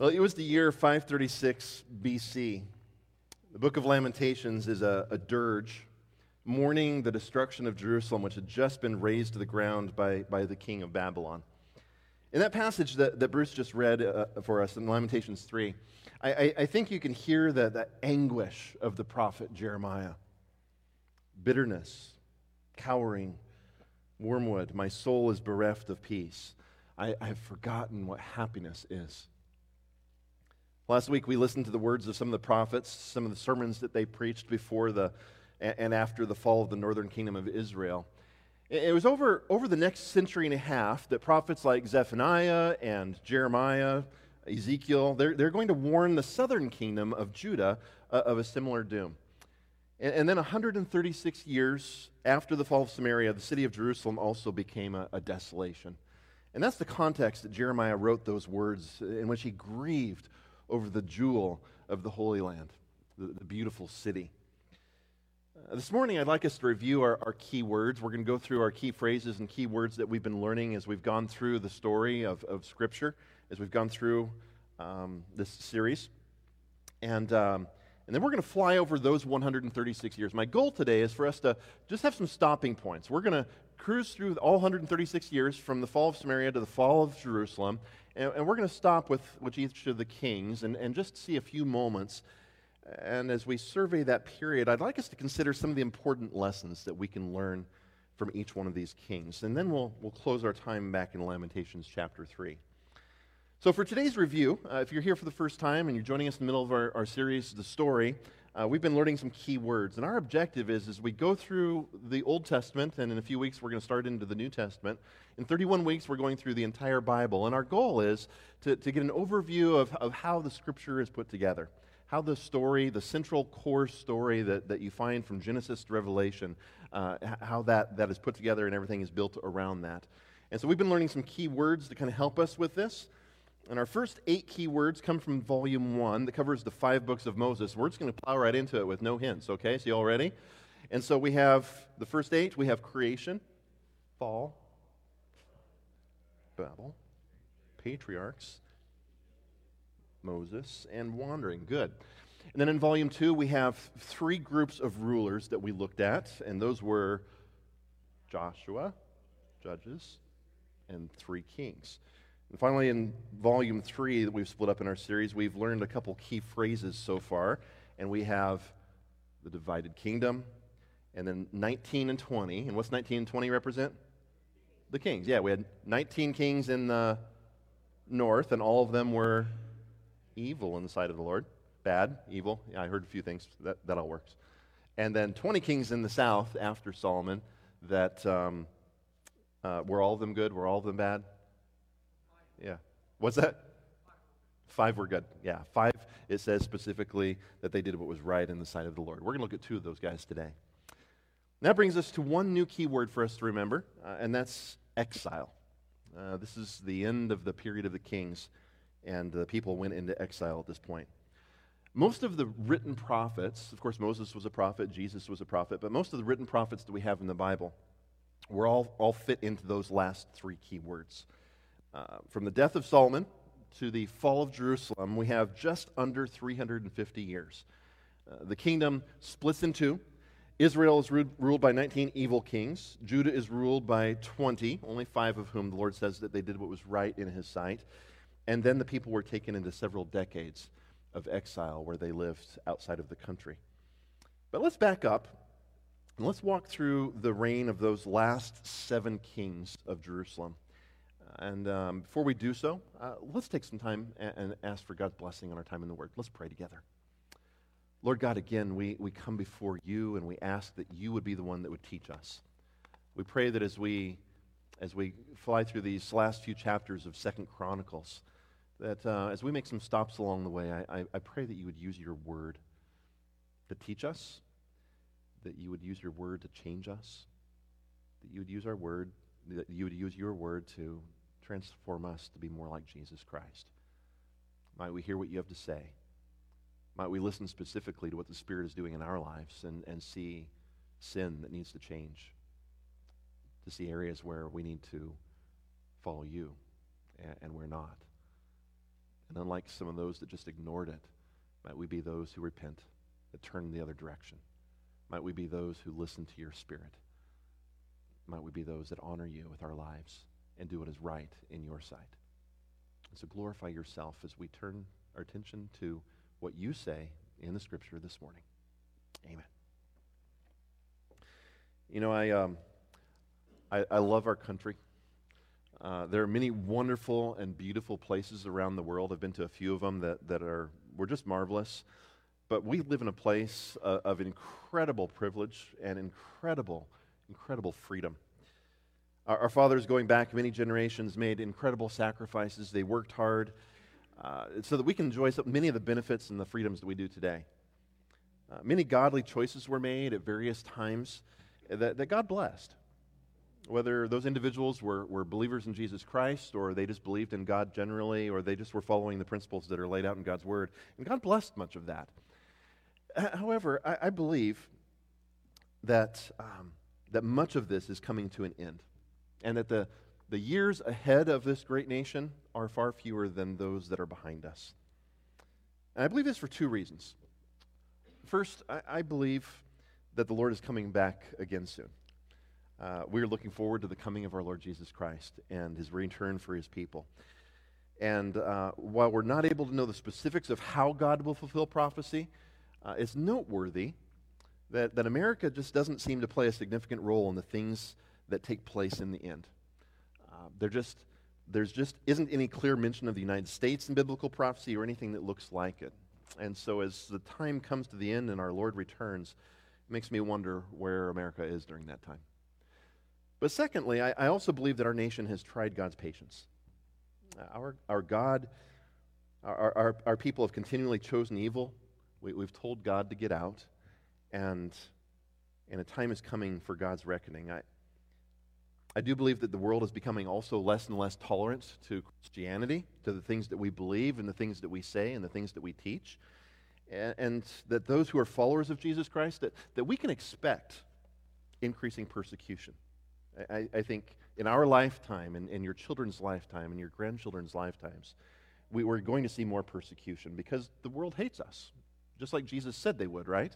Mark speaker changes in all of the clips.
Speaker 1: Well, it was the year 536 BC. The book of Lamentations is a, a, dirge mourning the destruction of Jerusalem, which had just been razed to the ground by, by the king of Babylon. In that passage that, that Bruce just read uh, for us in Lamentations 3, I, I, I think you can hear the, the anguish of the prophet Jeremiah bitterness, cowering, wormwood. My soul is bereft of peace. I, I have forgotten what happiness is. Last week, we listened to the words of some of the prophets, some of the sermons that they preached before the and after the fall of the northern kingdom of Israel. It was over, over the next century and a half that prophets like Zephaniah and Jeremiah, Ezekiel, they're, they're going to warn the southern kingdom of Judah uh, of a similar doom. And, and, then 136 years after the fall of Samaria, the city of Jerusalem also became a, a desolation. And that's the context that Jeremiah wrote those words in which he grieved over the jewel of the Holy Land, the, the beautiful city. Uh, this morning, I'd like us to review our, our key words. We're going to go through our key phrases and key words that we've been learning as we've gone through the story of, of Scripture, as we've gone through um, this series. And, um, and then we're going to fly over those 136 years. My goal today is for us to just have some stopping points. We're going to cruise through all 136 years from the fall of Samaria to the fall of Jerusalem. And, and we're going to stop with, with each of the kings and, and just see a few moments. And as we survey that period, I'd like us to consider some of the important lessons that we can learn from each one of these kings. And then we'll, we'll close our time back in Lamentations chapter 3. So, for today's review, uh, if you're here for the first time and you're joining us in the middle of our, our series, The Story, uh, we've been learning some key words. And our objective is as we go through the Old Testament, and in a few weeks we're going to start into the New Testament, in 31 weeks we're going through the entire Bible. And our goal is to, to get an overview of, of how the Scripture is put together, how the story, the central core story that, that you find from Genesis to Revelation, uh, how that, that is put together and everything is built around that. And so we've been learning some key words to kind of help us with this. And our first eight key words come from volume one that covers the five books of Moses. We're just going to plow right into it with no hints, okay? So, you all ready? And so we have the first eight we have creation, fall, Babel, patriarchs, Moses, and wandering. Good. And then in volume two, we have three groups of rulers that we looked at, and those were Joshua, Judges, and three kings. And finally, in volume three that we've split up in our series, we've learned a couple key phrases so far. And we have the divided kingdom, and then 19 and 20. And what's 19 and 20 represent? The kings. Yeah, we had 19 kings in the north, and all of them were evil in the sight of the Lord. Bad, evil. Yeah, I heard a few things. That, that all works. And then 20 kings in the south after Solomon that um, uh, were all of them good? Were all of them bad? Yeah. What's that? Five were good. Yeah. Five, it says specifically that they did what was right in the sight of the Lord. We're going to look at two of those guys today. That brings us to one new key word for us to remember, uh, and that's exile. Uh, this is the end of the period of the kings, and the people went into exile at this point. Most of the written prophets, of course, Moses was a prophet, Jesus was a prophet, but most of the written prophets that we have in the Bible were all, all fit into those last three key words. Uh, from the death of Solomon to the fall of Jerusalem, we have just under 350 years. Uh, the kingdom splits in two. Israel is ru- ruled by 19 evil kings. Judah is ruled by 20, only five of whom the Lord says that they did what was right in his sight. And then the people were taken into several decades of exile where they lived outside of the country. But let's back up and let's walk through the reign of those last seven kings of Jerusalem. And um, before we do so, uh, let's take some time and, and, ask for God's blessing on our time in the Word. Let's pray together. Lord God, again, we, we come before you and we ask that you would be the one that would teach us. We pray that as we, as we fly through these last few chapters of Second Chronicles, that uh, as we make some stops along the way, I, I, I pray that you would use your word to teach us, that you would use your word to change us, that you would use our word, that you would use your word to transform us to be more like Jesus Christ. Might we hear what you have to say? Might we listen specifically to what the Spirit is doing in our lives and, and see sin that needs to change? To see areas where we need to follow you and, and we're not. And unlike some of those that just ignored it, might we be those who repent, that turn the other direction. Might we be those who listen to your spirit. Might we be those that honor you with our lives and do what is right in your sight. And so glorify yourself as we turn our attention to what you say in the scripture this morning. Amen. You know, I, um, I, I love our country. Uh, there are many wonderful and beautiful places around the world. I've been to a few of them that, that are were just marvelous. But we live in a place uh, of incredible privilege and incredible, incredible freedom. Our, our, fathers, going back many generations, made incredible sacrifices. They worked hard uh, so that we can enjoy some, many of the benefits and the freedoms that we do today. Uh, many godly choices were made at various times that, that God blessed whether those individuals were, were believers in Jesus Christ or they just believed in God generally or they just were following the principles that are laid out in God's Word. And God blessed much of that. However, I, I believe that, um, that much of this is coming to an end and that the, the years ahead of this great nation are far fewer than those that are behind us. And I believe this for two reasons. First, I, I believe that the Lord is coming back again soon. Uh, we are looking forward to the coming of our Lord Jesus Christ and his return for his people. And uh, while we're not able to know the specifics of how God will fulfill prophecy, uh, it's noteworthy that, that America just doesn't seem to play a significant role in the things that take place in the end. Uh, just, there's just isn't any clear mention of the United States in biblical prophecy or anything that looks like it. And so as the time comes to the end and our Lord returns, it makes me wonder where America is during that time. But secondly, I, I also believe that our nation has tried God's patience. Our, our God, our, our, our people have continually chosen evil. We, we've told God to get out, and, and a time is coming for God's reckoning. I, I do believe that the world is becoming also less and less tolerant to Christianity, to the things that we believe and the things that we say and the things that we teach. And, and that those who are followers of Jesus Christ, that, that we can expect increasing persecution. I, I think in our lifetime and in your children's lifetime and your grandchildren's lifetimes, we, we're going to see more persecution because the world hates us, just like Jesus said they would, right?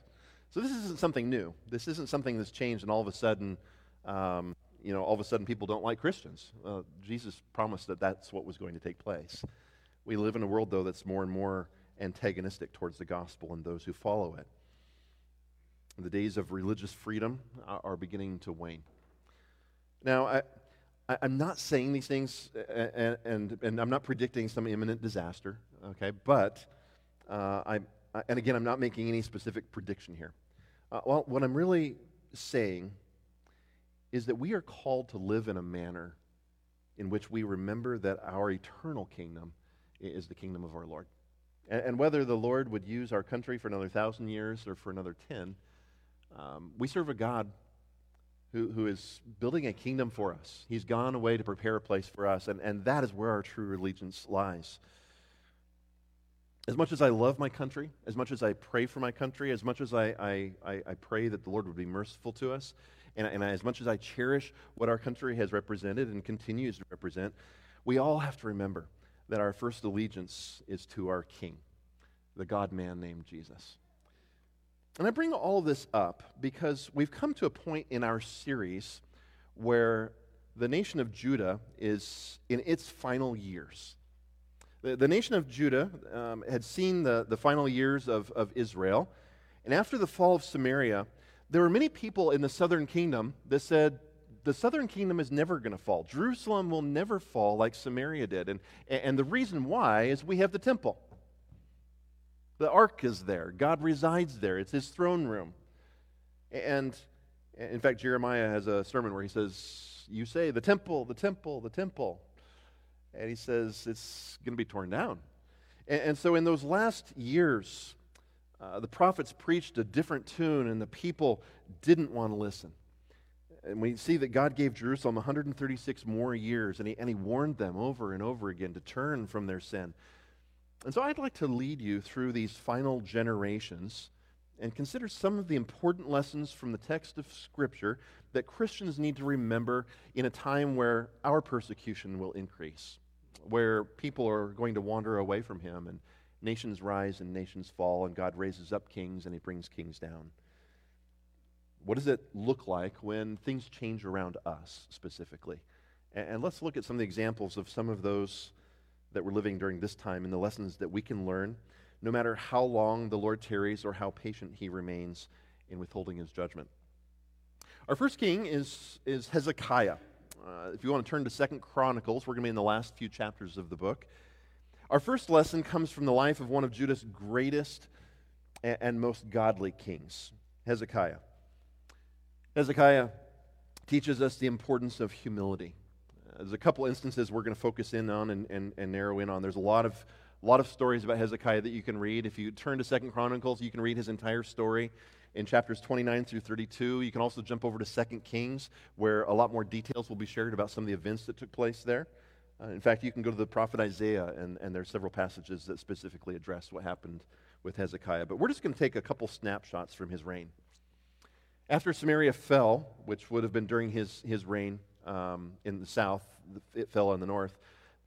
Speaker 1: So this isn't something new. This isn't something that's changed and all of a sudden, um, you know, all of a sudden people don't like Christians. Jesus promised that that's what was going to take place. We live in a world, though, that's more and more antagonistic towards the gospel and those who follow it. The days of religious freedom are beginning to wane. Now, I, I, am not saying these things, and, and, and, I'm not predicting some imminent disaster, okay? But, uh, I, and again, I'm not making any specific prediction here. Uh, well, what I'm really saying is that we are called to live in a manner in which we remember that our eternal kingdom is the kingdom of our Lord. And, whether the Lord would use our country for another thousand years or for another ten, um, we serve a God who, who is building a kingdom for us. He's gone away to prepare a place for us, and, and that is where our true allegiance lies. As much as I love my country, as much as I pray for my country, as much as I, I, I pray that the Lord would be merciful to us, and, and as much as I cherish what our country has represented and continues to represent, we all have to remember that our first allegiance is to our King, the God man named Jesus. And I bring all this up because we've come to a point in our series where the nation of Judah is in its final years. The, the nation of Judah um, had seen the, the final years of, of Israel. And after the fall of Samaria, there were many people in the southern kingdom that said, the southern kingdom is never going to fall. Jerusalem will never fall like Samaria did. And, and the reason why is we have the temple. The ark is there. God resides there. It's his throne room. And in fact, Jeremiah has a sermon where he says, You say, the temple, the temple, the temple. And he says, It's going to be torn down. And, and so, in those last years, uh, the prophets preached a different tune, and the people didn't want to listen. And we see that God gave Jerusalem 136 more years, and he, and he warned them over and over again to turn from their sin. And so I'd like to lead you through these final generations and consider some of the important lessons from the text of Scripture that Christians need to remember in a time where our persecution will increase. where people are going to wander away from him and nations rise and nations fall, and God raises up kings and he brings kings down. What does it look like when things change around us specifically? And, and let's look at some of the examples of some of those that we're living during this time and the lessons that we can learn, no matter how long the Lord tarries or how patient he remains in withholding his judgment. Our first king is, is Hezekiah. Uh, if you want to turn to Second Chronicles, we're going to be in the last few chapters of the book. Our first lesson comes from the life of one of Judah's greatest and, most godly kings, Hezekiah. Hezekiah teaches us the importance of humility. Uh, there's a couple instances we're going to focus in on and, and, and narrow in on. There's a lot of a lot of stories about Hezekiah that you can read. If you turn to Second Chronicles, you can read his entire story in chapters 29 through 32. You can also jump over to Second Kings, where a lot more details will be shared about some of the events that took place there. Uh, in fact, you can go to the prophet Isaiah, and, and there are several passages that specifically address what happened with Hezekiah. But we're just going to take a couple snapshots from his reign. After Samaria fell, which would have been during his, his reign, um, in the south, it fell in the north.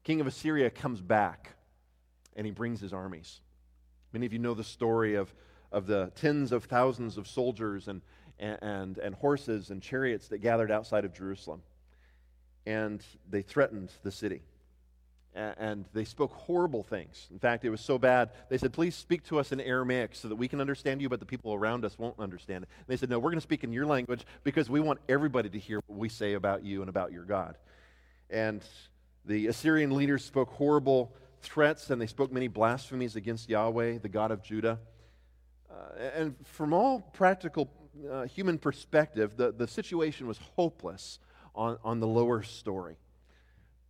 Speaker 1: King of Assyria comes back and he brings his armies. Many of you know the story of, of the tens of thousands of soldiers and, and, and horses and chariots that gathered outside of Jerusalem. And they threatened the city and they spoke horrible things. In fact, it was so bad, they said, Please speak to us in Aramaic so that we can understand you, but the people around us won't understand it. And they said, No, we're going to speak in your language because we want everybody to hear what we say about you and about your God. And the Assyrian leaders spoke horrible threats and they spoke many blasphemies against Yahweh, the God of Judah. Uh, and from all practical uh, human perspective, the, the situation was hopeless on, on the lower story.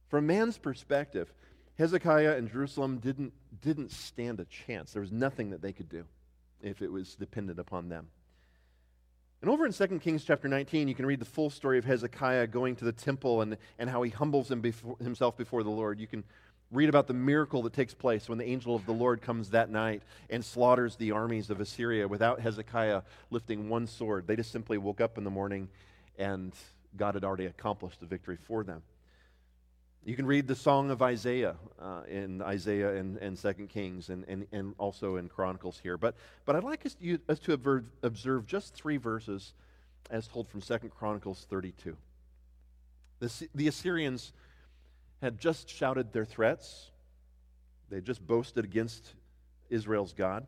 Speaker 1: From man's perspective, Hezekiah and Jerusalem didn't, didn't stand a chance. There was nothing that they could do if it was dependent upon them. And over in 2 Kings chapter 19, you can read the full story of Hezekiah going to the temple and, and how he humbles him before, himself before the Lord. You can read about the miracle that takes place when the angel of the Lord comes that night and slaughters the armies of Assyria without Hezekiah lifting one sword. They just simply woke up in the morning and God had already accomplished the victory for them. You can read the Song of Isaiah uh, in Isaiah and, and 2 Kings and, and, and also in Chronicles here. But, but I'd like us to, us to observe, just three verses as told from 2 Chronicles 32. The, the Assyrians had just shouted their threats. They just boasted against Israel's God.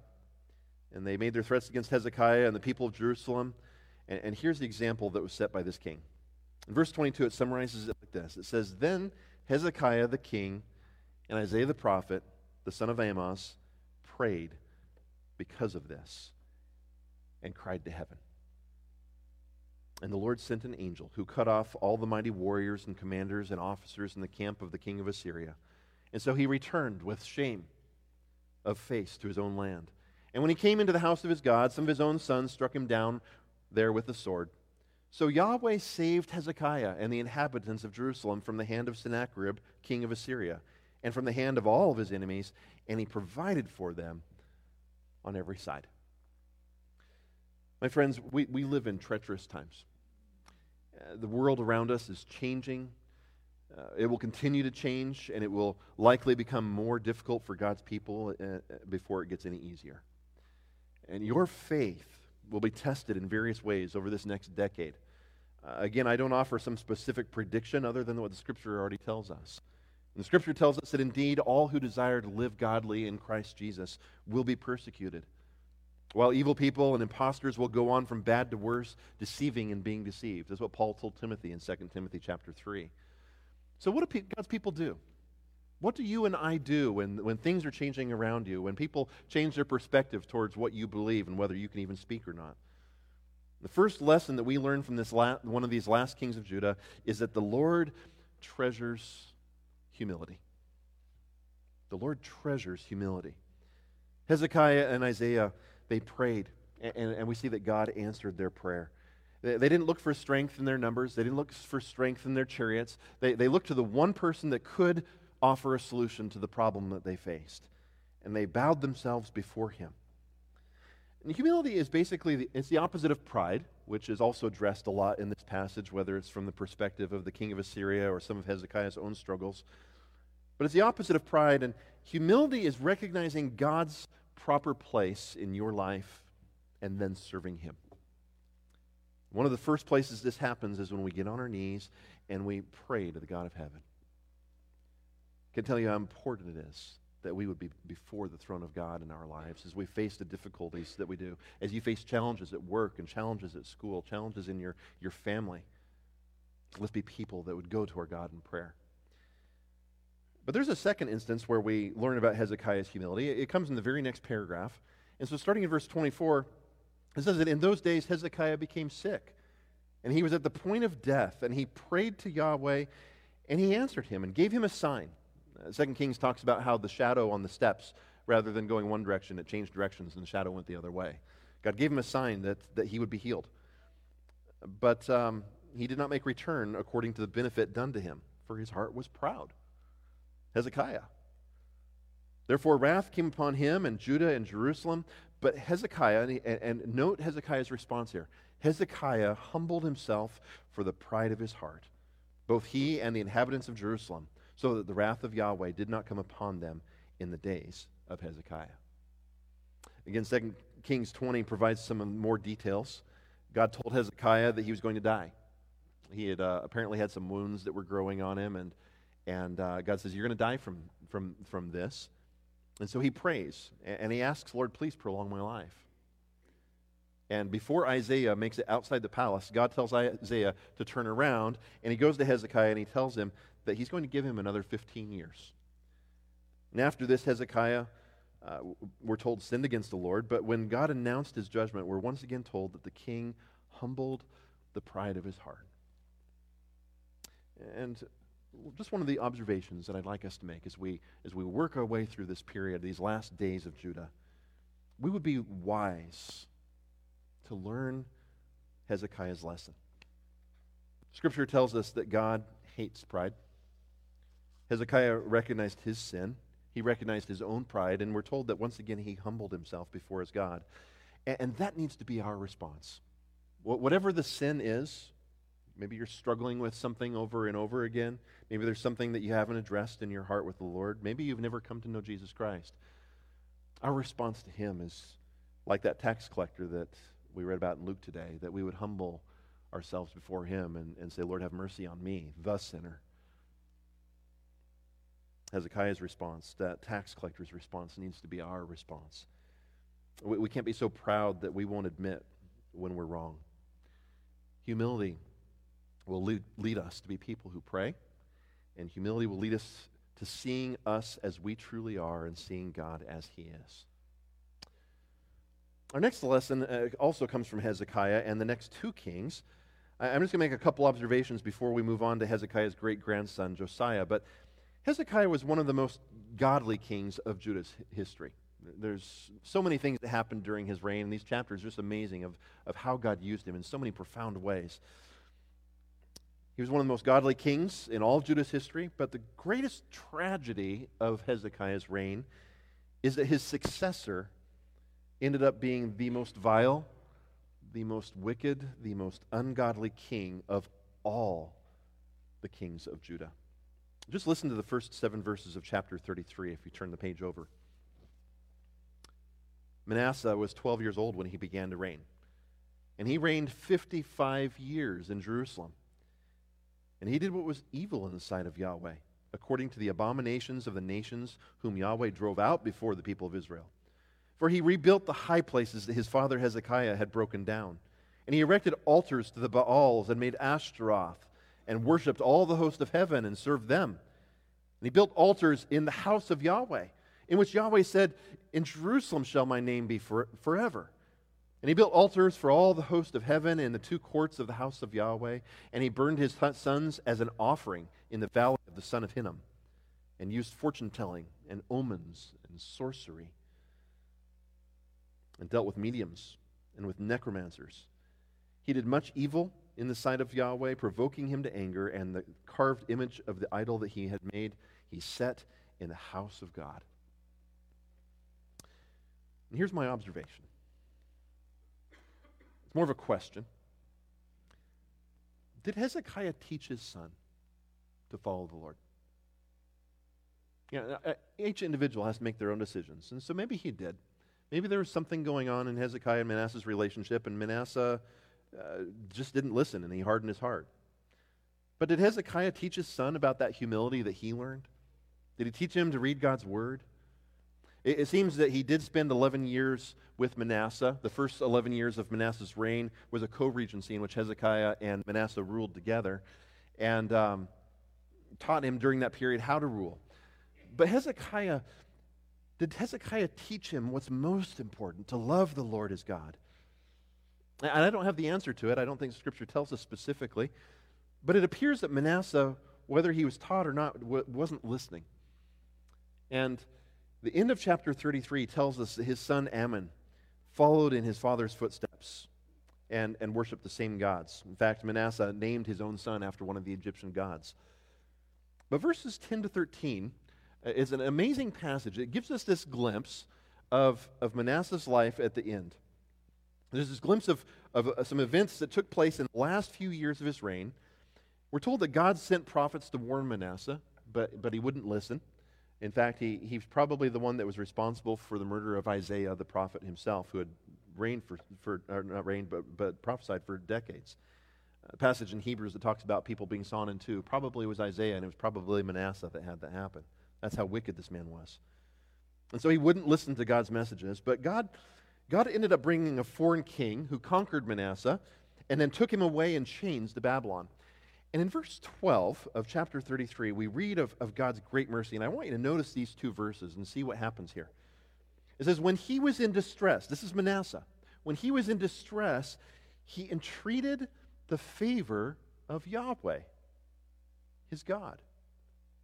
Speaker 1: And they made their threats against Hezekiah and the people of Jerusalem. And, and here's the example that was set by this king. In verse 22, it summarizes it like this It says, Then Hezekiah the king and Isaiah the prophet, the son of Amos, prayed because of this and cried to heaven. And the Lord sent an angel who cut off all the mighty warriors and commanders and officers in the camp of the king of Assyria. And so he returned with shame of face to his own land. And when he came into the house of his God, some of his own sons struck him down there with the sword. So Yahweh saved Hezekiah and the inhabitants of Jerusalem from the hand of Sennacherib, king of Assyria, and from the hand of all of his enemies, and he provided for them on every side. My friends, we, we live in treacherous times. Uh, the world around us is changing. Uh, it will continue to change, and it will likely become more difficult for God's people uh, uh before it gets any easier. And your faith will be tested in various ways over this next decade. Uh, again, I don't offer some specific prediction other than what the Scripture already tells us. And the Scripture tells us that indeed all who desire to live godly in Christ Jesus will be persecuted, while evil people and impostors will go on from bad to worse, deceiving and being deceived. That's what Paul told Timothy in 2 Timothy chapter 3. So, what do God's people do? What do you and I do when, when things are changing around you, when people change their perspective towards what you believe and whether you can even speak or not? The first lesson that we learn from this la- one of these last kings of Judah is that the Lord treasures humility. The Lord treasures humility. Hezekiah and Isaiah, they prayed, and, and we see that God answered their prayer. They, they didn't look for strength in their numbers, they didn't look for strength in their chariots. They, they looked to the one person that could offer a solution to the problem that they faced. And they bowed themselves before him. And humility is basically the, it's the opposite of pride, which is also addressed a lot in this passage, whether it's from the perspective of the king of Assyria or some of Hezekiah's own struggles. But it's the opposite of pride, and humility is recognizing God's proper place in your life and then serving Him. One of the first places this happens is when we get on our knees and we pray to the God of heaven. Can tell you how important it is that we would be before the throne of God in our lives as we face the difficulties that we do, as you face challenges at work and challenges at school, challenges in your, your family. Let's be people that would go to our God in prayer. But there's a second instance where we learn about Hezekiah's humility. It comes in the very next paragraph. And so, starting in verse 24, it says that in those days Hezekiah became sick, and he was at the point of death, and he prayed to Yahweh, and he answered him and gave him a sign. Second Kings talks about how the shadow on the steps, rather than going one direction, it changed directions, and the shadow went the other way. God gave him a sign that, that he would be healed. But um, he did not make return according to the benefit done to him, for his heart was proud. Hezekiah. Therefore, wrath came upon him and Judah and Jerusalem. But Hezekiah, and, and, note Hezekiah's response here Hezekiah humbled himself for the pride of his heart, both he and the inhabitants of Jerusalem, so that the wrath of Yahweh did not come upon them in the days of Hezekiah. Again, 2 Kings 20 provides some more details. God told Hezekiah that he was going to die. He had uh, apparently had some wounds that were growing on him, and, and uh, God says, You're going to die from, from, from this. And so he prays, and he asks, Lord, please prolong my life. And before Isaiah makes it outside the palace, God tells Isaiah to turn around, and he goes to Hezekiah and he tells him that he's going to give him another 15 years. And after this, Hezekiah, uh, we're told, sinned against the Lord, but when God announced his judgment, we're once again told that the king humbled the pride of his heart. And just one of the observations that I'd like us to make as we, as we work our way through this period, these last days of Judah, we would be wise to learn Hezekiah's lesson. Scripture tells us that God hates pride. Hezekiah recognized his sin. He recognized his own pride, and we're told that once again he humbled himself before his God. And, and that needs to be our response. Whatever the sin is, Maybe you're struggling with something over and over again. Maybe there's something that you haven't addressed in your heart with the Lord. Maybe you've never come to know Jesus Christ. Our response to Him is like that tax collector that we read about in Luke today, that we would humble ourselves before Him and, and say, Lord, have mercy on me, the sinner. Hezekiah's response, that tax collector's response, needs to be our response. We, we can't be so proud that we won't admit when we're wrong. Humility will lead, lead us to be people who pray, and humility will lead us to seeing us as we truly are and seeing God as He is. Our next lesson uh, also comes from Hezekiah and the next two kings. I, I'm just going to make a couple observations before we move on to Hezekiah's great grandson, Josiah. But Hezekiah was one of the most godly kings of Judah's history. There's so many things that happened during his reign, and these chapters are just amazing of, of how God used him in so many profound ways. He was one of the most godly kings in all of Judah's history, but the greatest tragedy of Hezekiah's reign is that his successor ended up being the most vile, the most wicked, the most ungodly king of all the kings of Judah. Just listen to the first seven verses of chapter 33 if you turn the page over. Manasseh was 12 years old when he began to reign, and he reigned 55 years in Jerusalem. And he did what was evil in the sight of Yahweh, according to the abominations of the nations whom Yahweh drove out before the people of Israel. For he rebuilt the high places that his father Hezekiah had broken down. And he erected altars to the Baals and made Asheroth, and worshipped all the host of heaven and served them. And he built altars in the house of Yahweh, in which Yahweh said, In Jerusalem shall my name be for, forever. And he built altars for all the host of heaven in the two courts of the house of Yahweh. And he burned his sons as an offering in the valley of the son of Hinnom, and used fortune telling and omens and sorcery, and dealt with mediums and with necromancers. He did much evil in the sight of Yahweh, provoking him to anger, and the carved image of the idol that he had made, he set in the house of God. And here's my observation it's more of a question. Did Hezekiah teach his son to follow the Lord? You know, uh, each individual has to make their own decisions. And so maybe he did. Maybe there was something going on in Hezekiah and Manasseh's relationship, and Manasseh uh, just didn't listen and he hardened his heart. But did Hezekiah teach his son about that humility that he learned? Did he teach him to read God's word? It, it seems that he did spend 11 years with Manasseh. The first 11 years of Manasseh's reign was a co regency in which Hezekiah and Manasseh ruled together and um, taught him during that period how to rule. But Hezekiah, did Hezekiah teach him what's most important to love the Lord as God? And I don't have the answer to it. I don't think Scripture tells us specifically. But it appears that Manasseh, whether he was taught or not, wasn't listening. And the end of chapter 33 tells us that his son Amon followed in his father's footsteps and, and worshiped the same gods. In fact, Manasseh named his own son after one of the Egyptian gods. But verses 10 to 13 uh, is an amazing passage. It gives us this glimpse of, of Manasseh's life at the end. There's this glimpse of, of uh, some events that took place in the last few years of his reign. We're told that God sent prophets to warn Manasseh, but, but he wouldn't listen. In fact, he, he's probably the one that was responsible for the murder of Isaiah, the prophet himself, who had reigned for, for not reigned, but, but prophesied for decades. A passage in Hebrews that talks about people being sawn in two probably was Isaiah, and it was probably Manasseh that had that happen. That's how wicked this man was. And so he wouldn't listen to God's messages, but God, God ended up bringing a foreign king who conquered Manasseh and then took him away in chains to Babylon. And in verse 12 of chapter 33, we read of, of God's great mercy. And I want you to notice these two verses and see what happens here. It says, When he was in distress, this is Manasseh, when he was in distress, he entreated the favor of Yahweh, his God,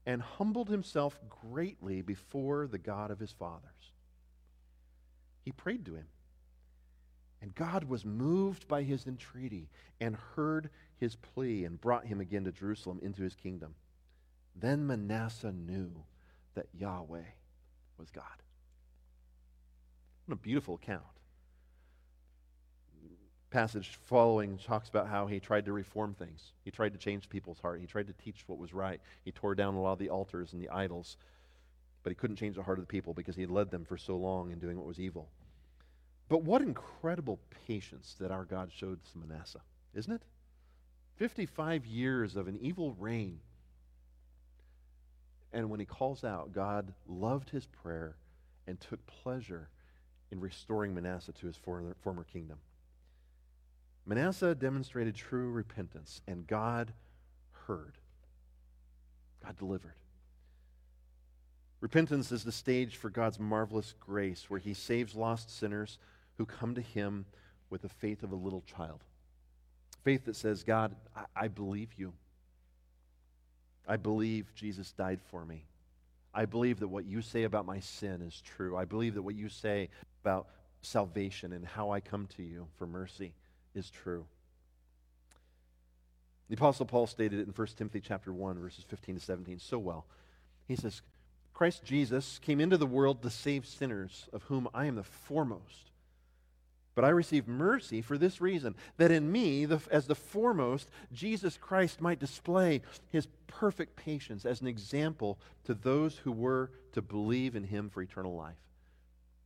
Speaker 1: and humbled himself greatly before the God of his fathers. He prayed to him. And God was moved by his entreaty and heard his plea and brought him again to Jerusalem into his kingdom. Then Manasseh knew that Yahweh was God. What a beautiful account. Passage following talks about how he tried to reform things. He tried to change people's heart. He tried to teach what was right. He tore down a lot of the altars and the idols, but he couldn't change the heart of the people because he had led them for so long in doing what was evil. But what incredible patience that our God showed to Manasseh, isn't it? 55 years of an evil reign. And when he calls out, God loved his prayer and took pleasure in restoring Manasseh to his former, former kingdom. Manasseh demonstrated true repentance, and God heard. God delivered. Repentance is the stage for God's marvelous grace, where he saves lost sinners who come to him with the faith of a little child. Faith that says, God, I, I believe you. I believe Jesus died for me. I believe that what you say about my sin is true. I believe that what you say about salvation and how I come to you for mercy is true. The apostle Paul stated it in 1 Timothy chapter 1 verses 15 to 17 so well. He says, Christ Jesus came into the world to save sinners, of whom I am the foremost. But I receive mercy for this reason that in me, the, as the foremost, Jesus Christ might display his perfect patience as an example to those who were to believe in him for eternal life.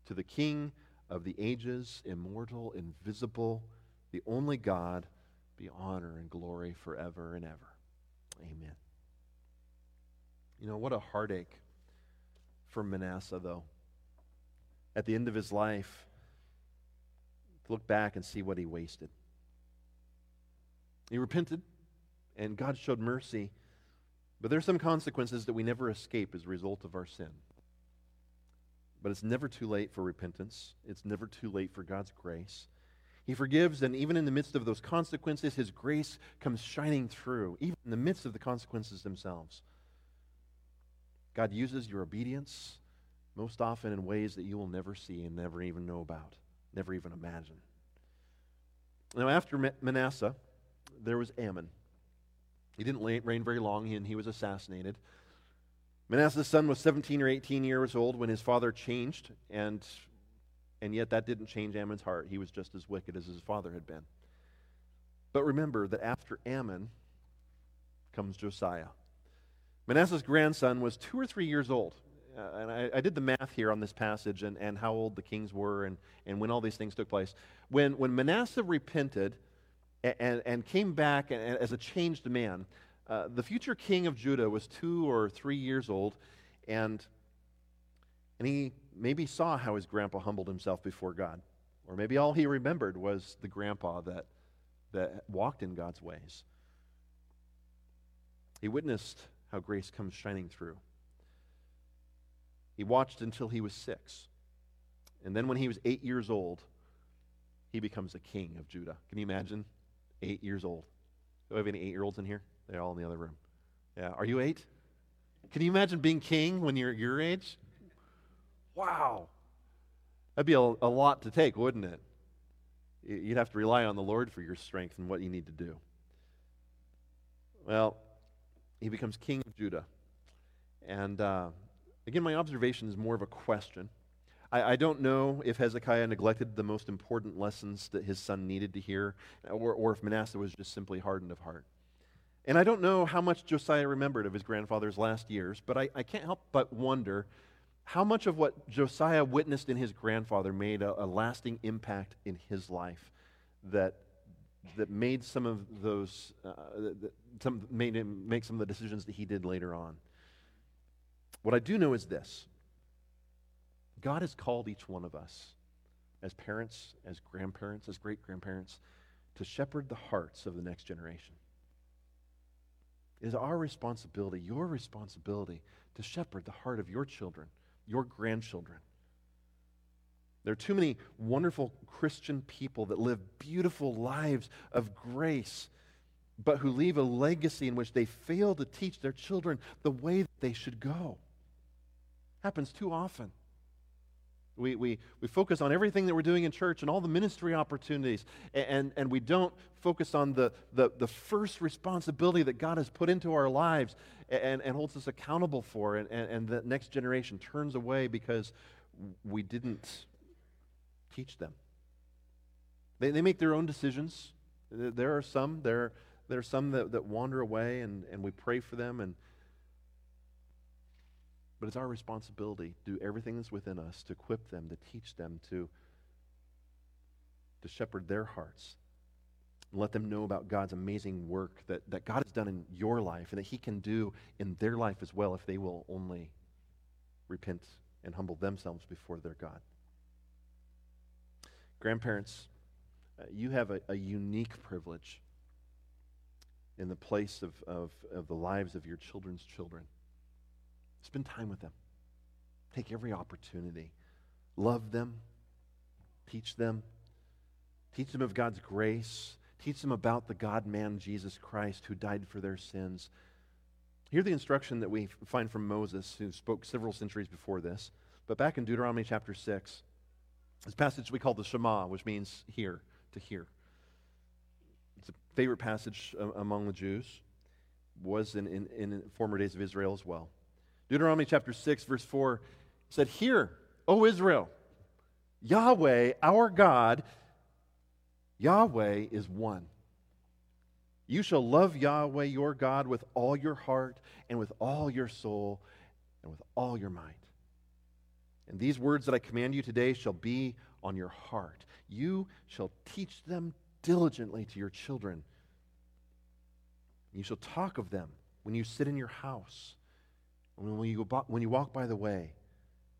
Speaker 1: To the King of the ages, immortal, invisible, the only God, be honor and glory forever and ever. Amen. You know, what a heartache for Manasseh, though. At the end of his life, look back and see what he wasted. He repented, and God showed mercy, but there are some consequences that we never escape as a result of our sin. But it's never too late for repentance, it's never too late for God's grace. He forgives, and even in the midst of those consequences, His grace comes shining through, even in the midst of the consequences themselves. God uses your obedience most often in ways that you will never see and never even know about never even imagine. Now, after Manasseh, there was Amon. He didn't reign very long, and he was assassinated. Manasseh's son was 17 or 18 years old when his father changed, and, and yet that didn't change Amon's heart. He was just as wicked as his father had been. But remember that after Amon comes Josiah. Manasseh's grandson was two or three years old uh, and I, I, did the math here on this passage and, and how old the kings were and, and when all these things took place. When, when Manasseh repented and, and came back as a changed man, uh, the future king of Judah was two or three years old, and, and he maybe saw how his grandpa humbled himself before God. Or maybe all he remembered was the grandpa that, that walked in God's ways. He witnessed how grace comes shining through. He watched until he was six. And then when he was eight years old, he becomes a king of Judah. Can you imagine? Eight years old. Do we have any eight year olds in here? They're all in the other room. Yeah. Are you eight? Can you imagine being king when you're your age? Wow. That'd be a, a lot to take, wouldn't it? You'd have to rely on the Lord for your strength and what you need to do. Well, he becomes king of Judah. And uh, again, my observation is more of a question. I, I, don't know if Hezekiah neglected the most important lessons that his son needed to hear, or, or if Manasseh was just simply hardened of heart. And I don't know how much Josiah remembered of his grandfather's last years, but I, I can't help but wonder how much of what Josiah witnessed in his grandfather made a, a lasting impact in his life that that made some of those, uh, that some, made him make some of the decisions that he did later on. What I do know is this God has called each one of us as parents, as grandparents, as great grandparents, to shepherd the hearts of the next generation. It is our responsibility, your responsibility, to shepherd the heart of your children, your grandchildren. There are too many wonderful Christian people that live beautiful lives of grace, but who leave a legacy in which they fail to teach their children the way that they should go. Happens too often. We, we, we focus on everything that we're doing in church and all the ministry opportunities, and, and we don't focus on the, the, the first responsibility that God has put into our lives and, and holds us accountable for, and, and, and the next generation turns away because we didn't teach them. They, they make their own decisions. There are some, there, there are some that, that wander away, and, and we pray for them. And, but it's our responsibility to do everything that's within us to equip them, to teach them, to, to shepherd their hearts. And let them know about God's amazing work that, that God has done in your life and that He can do in their life as well if they will only repent and humble themselves before their God. Grandparents, uh, you have a, a, unique privilege in the place of, of, of the lives of your children's children. Spend time with them. Take every opportunity. Love them. Teach them. Teach them of God's grace. Teach them about the God man, Jesus Christ, who died for their sins. Hear the instruction that we find from Moses, who spoke several centuries before this. But back in Deuteronomy chapter 6, this passage we call the Shema, which means hear, to hear. It's a favorite passage uh, among the Jews, was in, in, in former days of Israel as well. Deuteronomy chapter 6, verse 4 said, Hear, O Israel, Yahweh, our God, Yahweh is one. You shall love Yahweh your God with all your heart and with all your soul and with all your might. And these words that I command you today shall be on your heart. You shall teach them diligently to your children. You shall talk of them when you sit in your house, when you, when you walk by the way,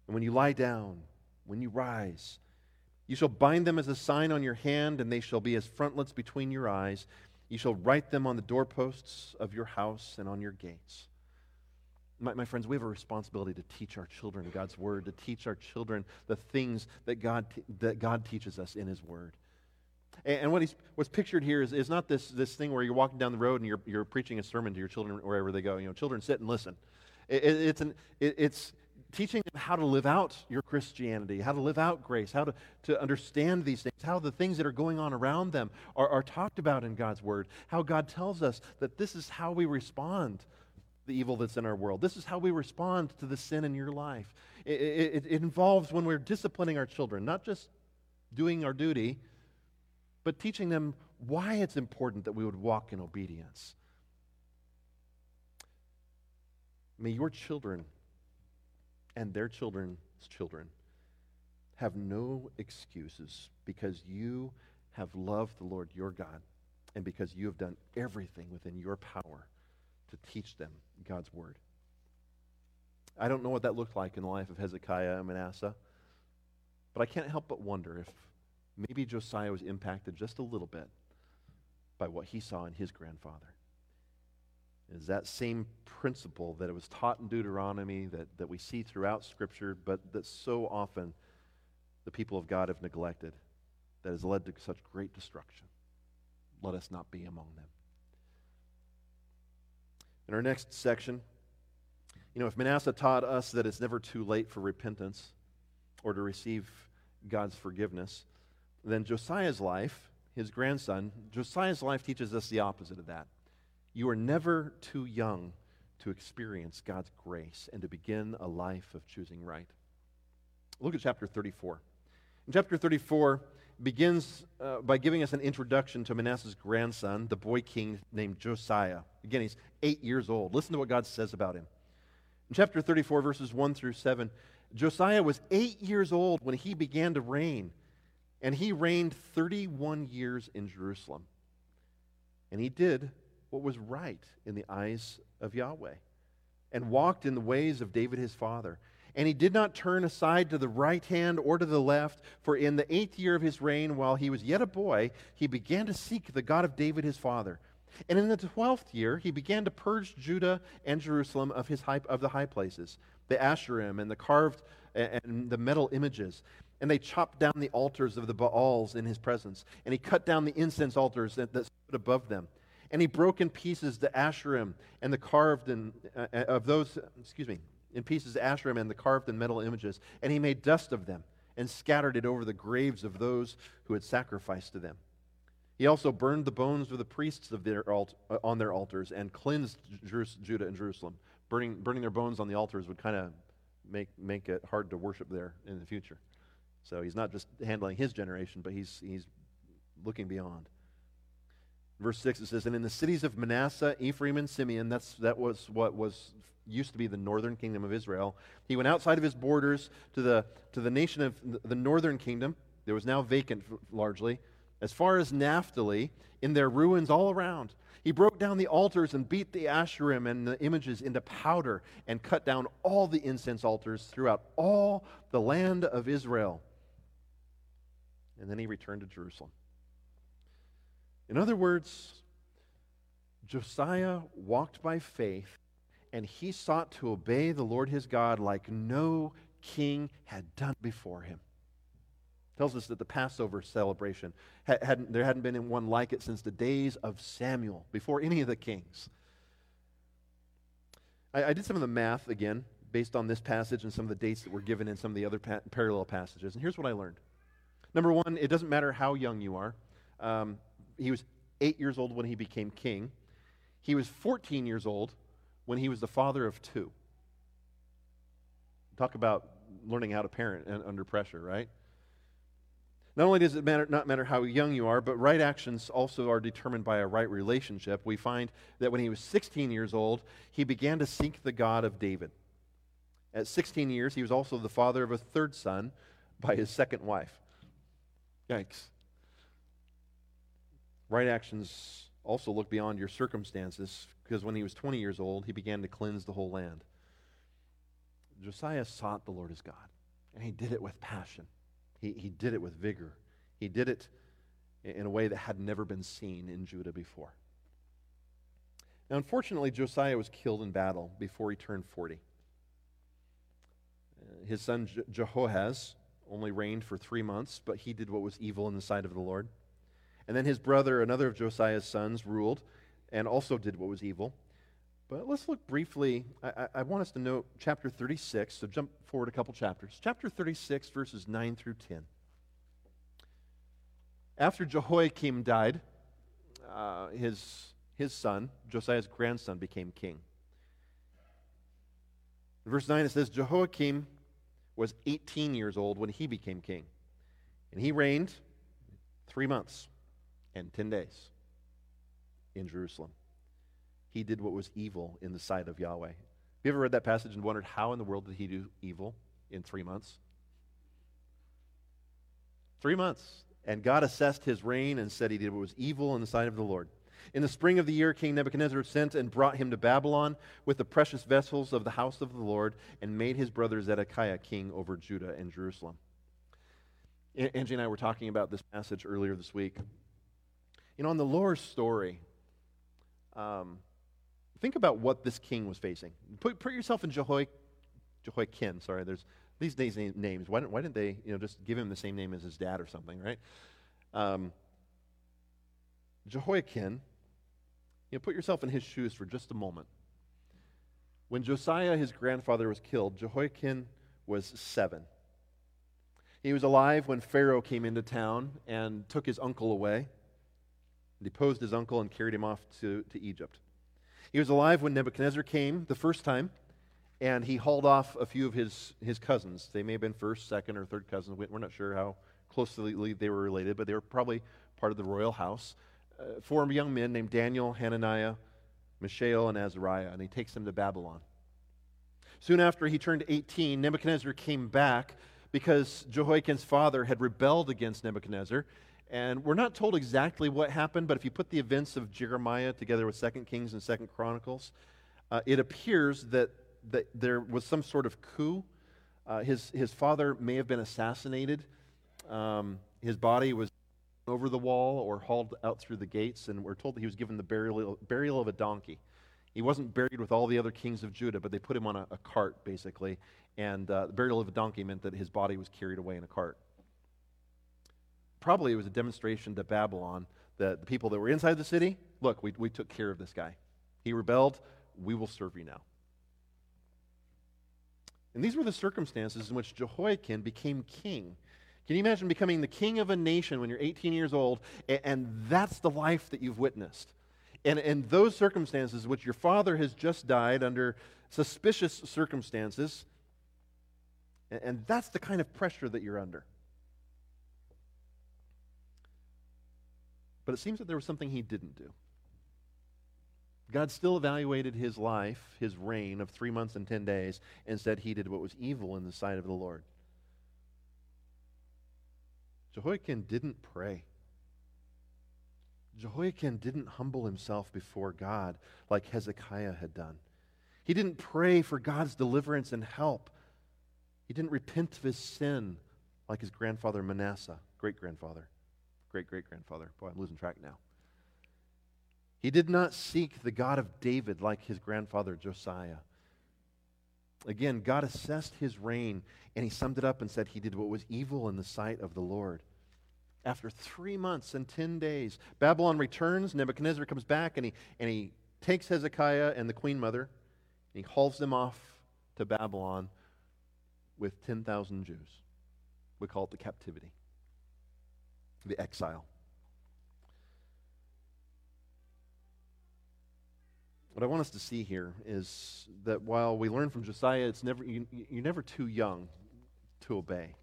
Speaker 1: and when you lie down, when you rise. You shall bind them as a sign on your hand, and they shall be as frontlets between your eyes. You shall write them on the doorposts of your house and on your gates. My, my, friends, we have a responsibility to teach our children God's word, to teach our children the things that God, that God teaches us in his word. And, and what he's, what's pictured here is, is not this, this thing where you're walking down the road and you're, you're preaching a sermon to your children wherever they go. You know, children sit and listen. It, it, it's, an, it, it's teaching them how to live out your Christianity, how to live out grace, how to, to understand these things, how the things that are going on around them are, are talked about in God's word, how God tells us that this is how we respond to the evil that's in our world. This is how we respond to the sin in your life. It, it, it, involves when we're disciplining our children, not just doing our duty, but teaching them why it's important that we would walk in obedience. May your children and their children's children have no excuses because you have loved the Lord your God and because you have done everything within your power to teach them God's word. I don't know what that looked like in the life of Hezekiah and Manasseh, but I can't help but wonder if maybe Josiah was impacted just a little bit by what he saw in his grandfather. Is that same principle that it was taught in Deuteronomy, that, that we see throughout Scripture, but that so often the people of God have neglected, that has led to such great destruction. Let us not be among them. In our next section, you know, if Manasseh taught us that it's never too late for repentance or to receive God's forgiveness, then Josiah's life, his grandson, Josiah's life teaches us the opposite of that. You are never too young to experience God's grace and to begin a life of choosing right. Look at chapter 34. In chapter 34, begins uh, by giving us an introduction to Manasseh's grandson, the boy king named Josiah. Again, he's eight years old. Listen to what God says about him. In chapter 34, verses 1 through 7, Josiah was eight years old when he began to reign, and he reigned 31 years in Jerusalem. And he did what was right in the eyes of Yahweh and walked in the ways of David his father and he did not turn aside to the right hand or to the left, for in the eighth year of his reign, while he was yet a boy, he began to seek the God of David his father. And in the twelfth year, he began to purge Judah and Jerusalem of, his high, of the high places, the Asherim and the carved and the metal images. And they chopped down the altars of the Baals in his presence. And he cut down the incense altars that, that stood above them. And he broke in pieces the Asherim and the carved and, uh, of those, excuse me, in pieces Asherim and the carved and metal images, and he made dust of them and scattered it over the graves of those who had sacrificed to them. He also burned the bones of the priests of their alt- uh, on their altars and cleansed Judah and Jerusalem. Burning, burning their bones on the altars would kind of make, make it hard to worship there in the future. So he's not just handling his generation, but he's, he's looking beyond. Verse 6 it says, And in the cities of Manasseh, Ephraim, and Simeon, that's, that was what was used to be the northern kingdom of Israel. He went outside of his borders to the, to the nation of the northern kingdom. There was now vacant largely. As far as Naphtali, in their ruins all around. He broke down the altars and beat the Asherim and the images into powder and cut down all the incense altars throughout all the land of Israel. And then he returned to Jerusalem. In other words, Josiah walked by faith and he sought to obey the Lord his God like no king had done before him. Tells us that the Passover celebration hadn't, there hadn't been one like it since the days of Samuel, before any of the kings. I, I did some of the math again based on this passage and some of the dates that were given in some of the other pa- parallel passages. And here's what I learned. Number one, it doesn't matter how young you are. Um, he was eight years old when he became king. He was 14 years old when he was the father of two. Talk about learning how to parent under pressure, right? Not only does it matter, not matter how young you are, but right actions also are determined by a right relationship. We find that when he was 16 years old, he began to seek the God of David. At 16 years, he was also the father of a third son by his second wife. Yikes. Right actions also look beyond your circumstances because when he was 20 years old, he began to cleanse the whole land. Josiah sought the Lord as God, and he did it with passion. He, he did it with vigor. He did it in a way that had never been seen in Judah before. Now, unfortunately, Josiah was killed in battle before he turned 40. Uh, his son Je- Jehoahaz only reigned for three months, but he did what was evil in the sight of the Lord. And then his brother, another of Josiah's sons, ruled and also did what was evil. But let's look briefly. I, I, want us to note chapter 36, so jump forward a couple chapters. Chapter 36, verses 9 through 10. After Jehoiakim died, uh, his, his son, Josiah's grandson, became king. In verse 9, it says Jehoiakim was 18 years old when he became king, and he reigned three months and 10 days in Jerusalem. He did what was evil in the sight of Yahweh. you ever read that passage and wondered how in the world did he do evil in three months? Three months. And God assessed his reign and said he did what was evil in the sight of the Lord. In the spring of the year, King Nebuchadnezzar sent and brought him to Babylon with the precious vessels of the house of the Lord and made his brother Zedekiah king over Judah and Jerusalem. Angie and I were talking about this passage earlier this week. You know, in the lower story, um, think about what this king was facing. Put, put yourself in Jehoiakim. Jehoiakim, sorry, there's these days names. Why didn't, why didn't they, you know, just give him the same name as his dad or something, right? Um, Jehoiakim, you know, put yourself in his shoes for just a moment. When Josiah, his grandfather, was killed, Jehoiakim was seven. He was alive when Pharaoh came into town and took his uncle away, deposed his uncle, and carried him off to, to Egypt. He was alive when Nebuchadnezzar came the first time, and he hauled off a few of his, his cousins. They may have been first, second, or third cousins. We're not sure how closely they were related, but they were probably part of the royal house. Uh, four young men named Daniel, Hananiah, Mishael, and Azariah, and he takes them to Babylon. Soon after he turned 18, Nebuchadnezzar came back because Jehoiakim's father had rebelled against Nebuchadnezzar. And we're not told exactly what happened, but if you put the events of Jeremiah together with 2 Kings and 2 Chronicles, uh, it appears that, that there was some sort of coup. Uh, his, his father may have been assassinated. Um, his body was over the wall or hauled out through the gates, and we're told that he was given the burial, burial of a donkey. He wasn't buried with all the other kings of Judah, but they put him on a, a cart, basically, and uh, the burial of a donkey meant that his body was carried away in a cart. Probably it was a demonstration to Babylon that the people that were inside the city look, we, we took care of this guy. He rebelled, we will serve you now. And these were the circumstances in which Jehoiakim became king. Can you imagine becoming the king of a nation when you're 18 years old, and, and that's the life that you've witnessed? And in those circumstances, which your father has just died under suspicious circumstances, and that's the kind of pressure that you're under. But it seems that there was something he didn't do. God still evaluated his life, his reign of three months and ten days, and said he did what was evil in the sight of the Lord. Jehoiakim didn't pray. Jehoiakim didn't humble himself before God like Hezekiah had done. He didn't pray for God's deliverance and help he didn't repent of his sin like his grandfather Manasseh, great grandfather, great great grandfather. Boy, I'm losing track now. He did not seek the God of David like his grandfather Josiah. Again, God assessed his reign and he summed it up and said he did what was evil in the sight of the Lord. After three months and ten days, Babylon returns. Nebuchadnezzar comes back and he, and he takes Hezekiah and the queen mother and he hauls them off to Babylon with 10,000 Jews. We call it the captivity, the exile. What I want us to see here is that while we learn from Josiah, it's never, you, are never too young to obey.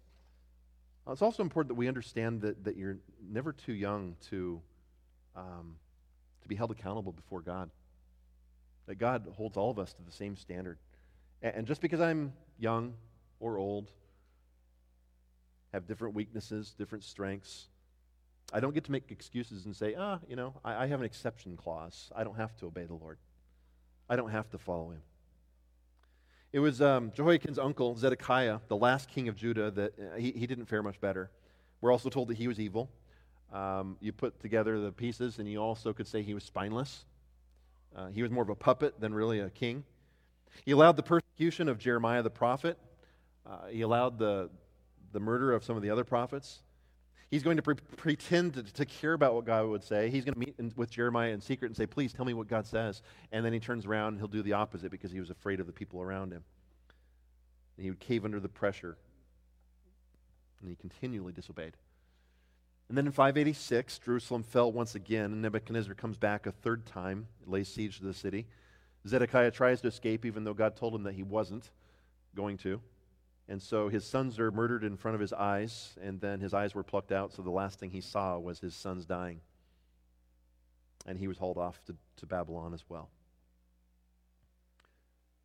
Speaker 1: It's also important that we understand that, that you're never too young to, um, to be held accountable before God. That God holds all of us to the same standard. And, and just because I'm young or old, have different weaknesses, different strengths. I don't get to make excuses and say, ah, you know, I, I have an exception clause. I don't have to obey the Lord. I don't have to follow him. It was um, Jehoiakim's uncle, Zedekiah, the last king of Judah, that uh, he, he didn't fare much better. We're also told that he was evil. Um, you put together the pieces, and you also could say he was spineless. Uh, he was more of a puppet than really a king. He allowed the persecution of Jeremiah the prophet. Uh, he allowed the, the murder of some of the other prophets. He's going to pre- pretend to, to, care about what God would say. He's going to meet in, with Jeremiah in secret and say, Please tell me what God says. And then he turns around and he'll do the opposite because he was afraid of the people around him. And he would cave under the pressure. And he continually disobeyed. And then in 586, Jerusalem fell once again, and Nebuchadnezzar comes back a third time, lays siege to the city. Zedekiah tries to escape, even though God told him that he wasn't going to. And so his sons are murdered in front of his eyes, and then his eyes were plucked out, so the last thing he saw was his sons dying. And he was hauled off to, to Babylon as well.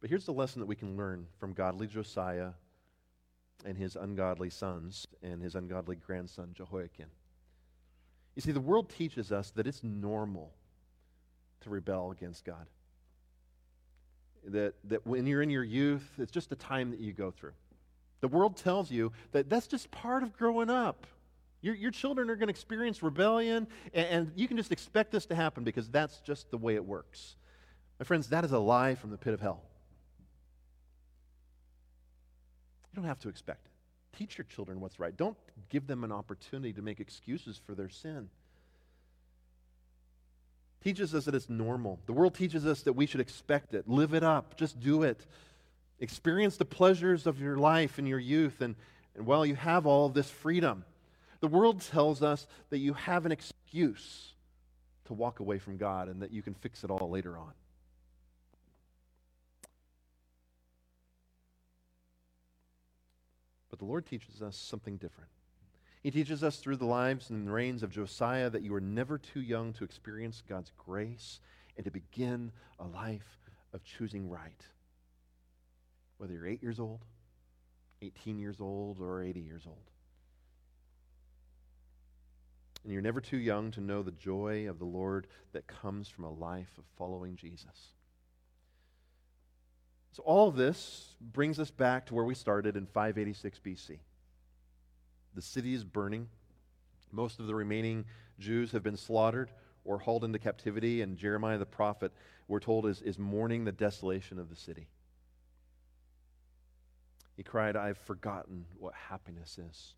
Speaker 1: But here's the lesson that we can learn from godly Josiah and his ungodly sons and his ungodly grandson Jehoiakim. You see, the world teaches us that it's normal to rebel against God. That, that when you're in your youth, it's just a time that you go through. The world tells you that that's just part of growing up. Your, your children are going to experience rebellion, and, and you can just expect this to happen because that's just the way it works. My friends, that is a lie from the pit of hell. You don't have to expect it. Teach your children what's right. Don't give them an opportunity to make excuses for their sin. Teaches us that it's normal. The world teaches us that we should expect it. Live it up. Just do it. Experience the pleasures of your life and your youth, and, and while you have all of this freedom, the world tells us that you have an excuse to walk away from God and that you can fix it all later on. But the Lord teaches us something different. He teaches us through the lives and reigns of Josiah that you are never too young to experience God's grace and to begin a life of choosing right. Whether you're eight years old, 18 years old, or 80 years old. And you're never too young to know the joy of the Lord that comes from a life of following Jesus. So, all of this brings us back to where we started in 586 BC. The city is burning. Most of the remaining Jews have been slaughtered or hauled into captivity, and Jeremiah the prophet, we're told, is, is mourning the desolation of the city. He cried, I've forgotten what happiness is.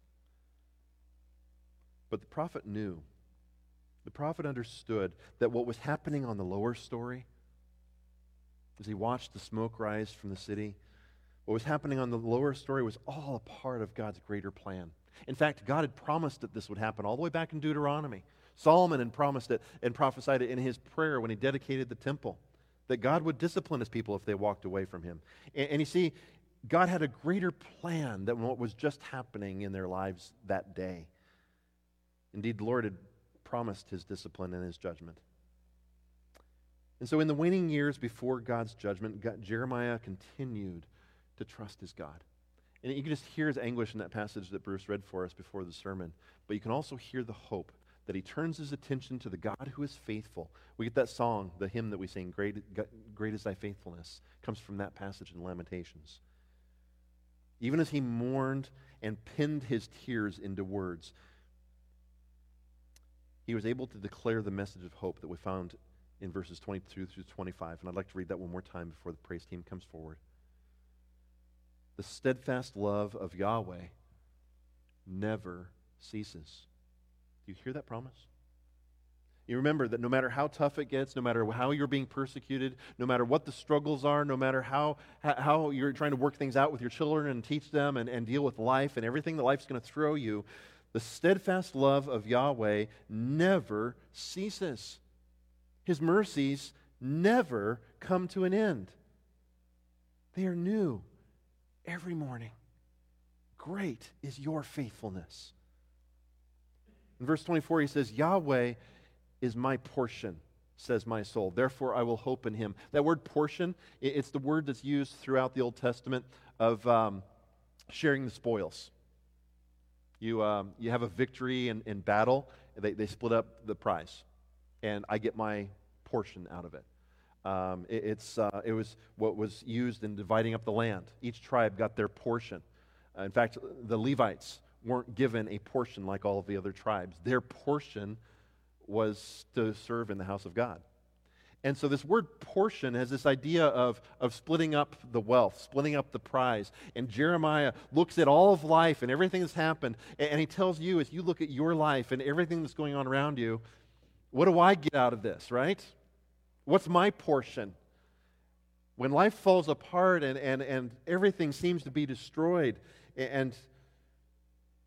Speaker 1: But the prophet knew. The prophet understood that what was happening on the lower story as he watched the smoke rise from the city. What was happening on the lower story was all a part of God's greater plan. In fact, God had promised that this would happen all the way back in Deuteronomy. Solomon had promised it and prophesied it in his prayer when he dedicated the temple that God would discipline his people if they walked away from him. And, and you see, God had a greater plan than what was just happening in their lives that day. Indeed, the Lord had promised his discipline and his judgment. And so, in the waning years before God's judgment, God, Jeremiah continued to trust his God. And you can just hear his anguish in that passage that Bruce read for us before the sermon. But you can also hear the hope that he turns his attention to the God who is faithful. We get that song, the hymn that we sing, Great, Great is Thy Faithfulness, comes from that passage in Lamentations. Even as he mourned and pinned his tears into words, he was able to declare the message of hope that we found in verses 22 through 25. And I'd like to read that one more time before the praise team comes forward. The steadfast love of Yahweh never ceases. Do you hear that promise? You remember that no matter how tough it gets, no matter how you're being persecuted, no matter what the struggles are, no matter how, how you're trying to work things out with your children and teach them and, and deal with life and everything that life's going to throw you, the steadfast love of Yahweh never ceases. His mercies never come to an end. They are new every morning. Great is your faithfulness. In verse 24, he says, Yahweh is my portion, says my soul. Therefore, I will hope in him. That word portion, it's the word that's used throughout the Old Testament of um, sharing the spoils. You, um, you have a victory in, in battle, they, they split up the prize and I get my portion out of it. Um, it it's, uh, it was what was used in dividing up the land. Each tribe got their portion. Uh, in fact, the Levites weren't given a portion like all of the other tribes. Their portion was to serve in the house of God. And so this word portion has this idea of, of splitting up the wealth, splitting up the prize. And Jeremiah looks at all of life and everything that's happened, and, and he tells you, as you look at your life and everything that's going on around you, what do I get out of this, right? What's my portion? When life falls apart and, and, and everything seems to be destroyed, and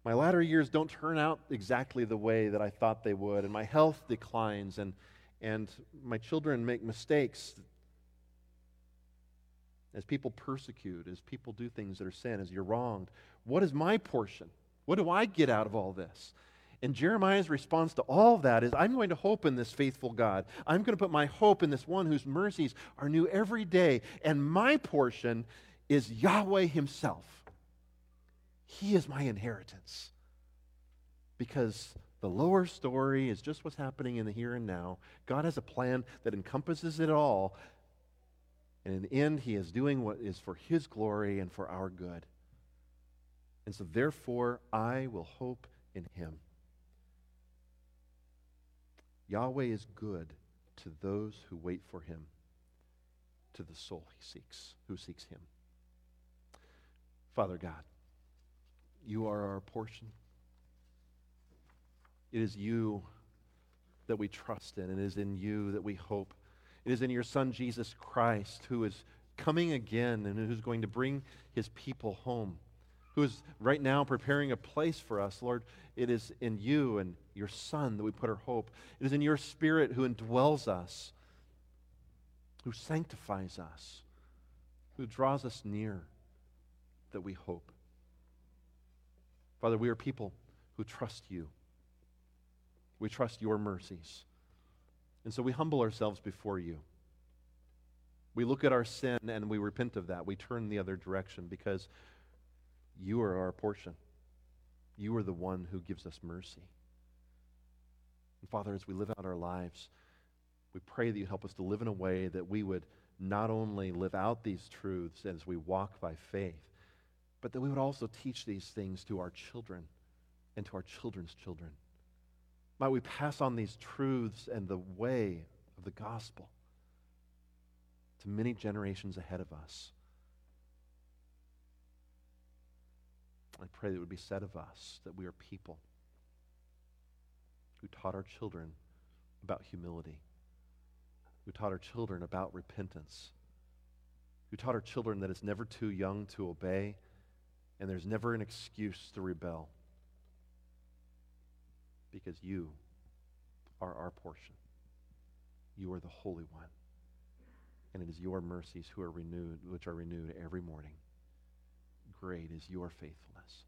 Speaker 1: my latter years don't turn out exactly the way that I thought they would, and my health declines, and, and my children make mistakes, as people persecute, as people do things that are sin, as you're wronged, what is my portion? What do I get out of all this? And Jeremiah's response to all of that is I'm going to hope in this faithful God. I'm going to put my hope in this one whose mercies are new every day. And my portion is Yahweh Himself. He is my inheritance. Because the lower story is just what's happening in the here and now. God has a plan that encompasses it all. And in the end, He is doing what is for His glory and for our good. And so, therefore, I will hope in Him. Yahweh is good to those who wait for Him, to the soul He seeks, who seeks Him. Father God, you are our portion. It is you that we trust in. and It is in you that we hope. It is in your Son, Jesus Christ, who is coming again and who's going to bring his people home, who is right now preparing a place for us. Lord, it is in you and your Son that we put our hope. It is in your Spirit who indwells us, who sanctifies us, who draws us near that we hope. Father, we are people who trust you. We trust your mercies. And so we humble ourselves before you. We look at our sin and we repent of that. We turn the other direction because you are our portion. You are the one who gives us mercy. And Father, as we live out our lives, we pray that you help us to live in a way that we would not only live out these truths as we walk by faith, but that we would also teach these things to our children and to our children's children. Might we pass on these truths and the way of the gospel to many generations ahead of us. I pray that it would be said of us that we are people who taught our children about humility, who taught our children about repentance, who taught our children that it's never too young to obey and there's never an excuse to rebel because you are our portion. You are the Holy One. And it is your mercies who are renewed, which are renewed every morning. Great is your faithfulness.